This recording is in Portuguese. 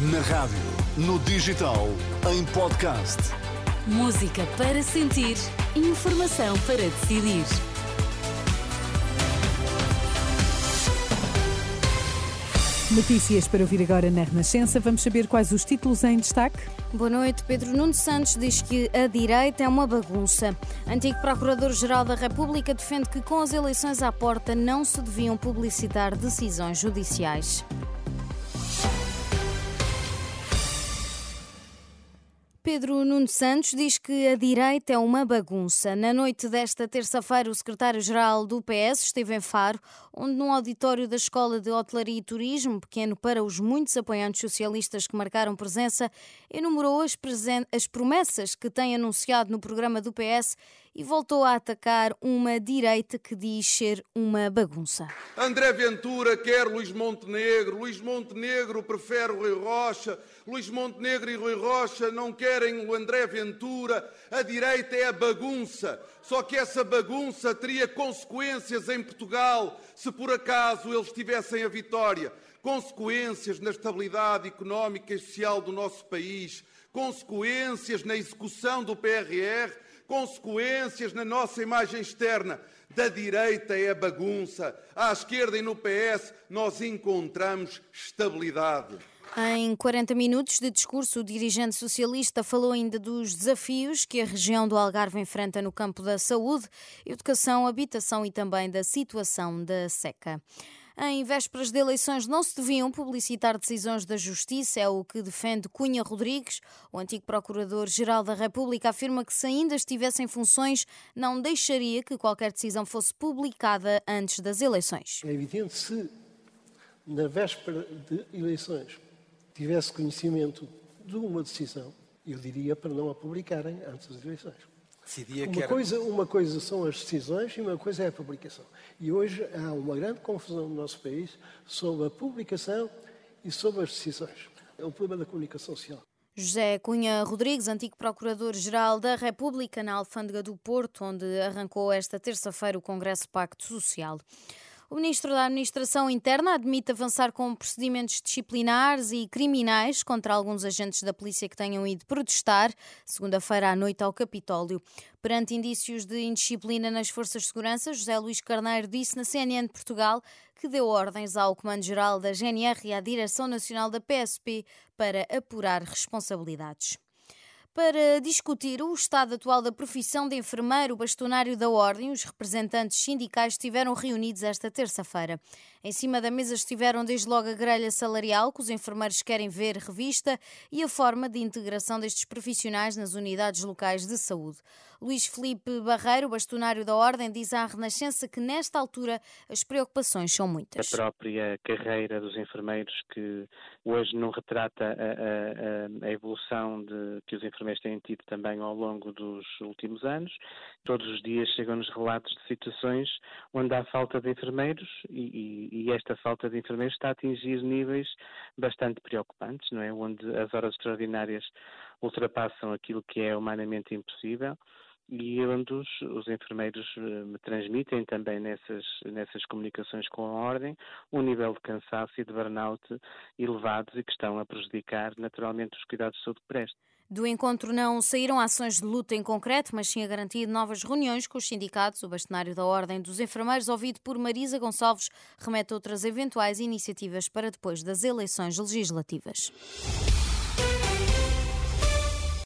Na rádio, no digital, em podcast. Música para sentir, informação para decidir. Notícias para ouvir agora na Renascença. Vamos saber quais os títulos em destaque? Boa noite. Pedro Nuno Santos diz que a direita é uma bagunça. Antigo Procurador-Geral da República defende que com as eleições à porta não se deviam publicitar decisões judiciais. Pedro Nuno Santos diz que a direita é uma bagunça. Na noite desta terça-feira, o secretário-geral do PS esteve em Faro, onde num auditório da Escola de Hotelaria e Turismo, pequeno para os muitos apoiantes socialistas que marcaram presença, enumerou as, as promessas que tem anunciado no programa do PS e voltou a atacar uma direita que diz ser uma bagunça. André Ventura quer Luís Montenegro, Luís Montenegro prefere Rui Rocha, Luís Montenegro e Rui Rocha não querem o André Ventura, a direita é a bagunça. Só que essa bagunça teria consequências em Portugal se por acaso eles tivessem a vitória. Consequências na estabilidade económica e social do nosso país, consequências na execução do PRR consequências na nossa imagem externa. Da direita é bagunça, à esquerda e no PS nós encontramos estabilidade. Em 40 minutos de discurso, o dirigente socialista falou ainda dos desafios que a região do Algarve enfrenta no campo da saúde, educação, habitação e também da situação da seca. Em vésperas de eleições não se deviam publicitar decisões da Justiça, é o que defende Cunha Rodrigues. O antigo Procurador-Geral da República afirma que se ainda estivesse em funções, não deixaria que qualquer decisão fosse publicada antes das eleições. É evidente se na véspera de eleições tivesse conhecimento de uma decisão, eu diria para não a publicarem antes das eleições. Decidia uma, era... coisa, uma coisa são as decisões e uma coisa é a publicação. E hoje há uma grande confusão no nosso país sobre a publicação e sobre as decisões. É o problema da comunicação social. José Cunha Rodrigues, antigo Procurador-Geral da República na Alfândega do Porto, onde arrancou esta terça-feira o Congresso Pacto Social. O ministro da Administração Interna admite avançar com procedimentos disciplinares e criminais contra alguns agentes da polícia que tenham ido protestar segunda-feira à noite ao Capitólio. Perante indícios de indisciplina nas forças de segurança, José Luís Carneiro disse na CNN de Portugal que deu ordens ao Comando-Geral da GNR e à Direção Nacional da PSP para apurar responsabilidades para discutir o estado atual da profissão de enfermeiro bastonário da Ordem. Os representantes sindicais estiveram reunidos esta terça-feira. Em cima da mesa estiveram desde logo a grelha salarial, que os enfermeiros querem ver revista, e a forma de integração destes profissionais nas unidades locais de saúde. Luís Felipe Barreiro, bastonário da Ordem, diz à Renascença que nesta altura as preocupações são muitas. A própria carreira dos enfermeiros, que hoje não retrata a, a, a evolução de, que os enfermeiros enfermeiros têm tido também ao longo dos últimos anos. Todos os dias chegam-nos relatos de situações onde há falta de enfermeiros e, e, e, esta falta de enfermeiros está a atingir níveis bastante preocupantes, não é? Onde as horas extraordinárias ultrapassam aquilo que é humanamente impossível e onde os, os, enfermeiros eh, me transmitem também nessas, nessas comunicações com a ordem um nível de cansaço e de burnout elevados e que estão a prejudicar naturalmente os cuidados de saúde que prestam. Do encontro não saíram ações de luta em concreto, mas sim a garantia de novas reuniões com os sindicatos. O bastonário da Ordem dos Enfermeiros, ouvido por Marisa Gonçalves, remete outras eventuais iniciativas para depois das eleições legislativas.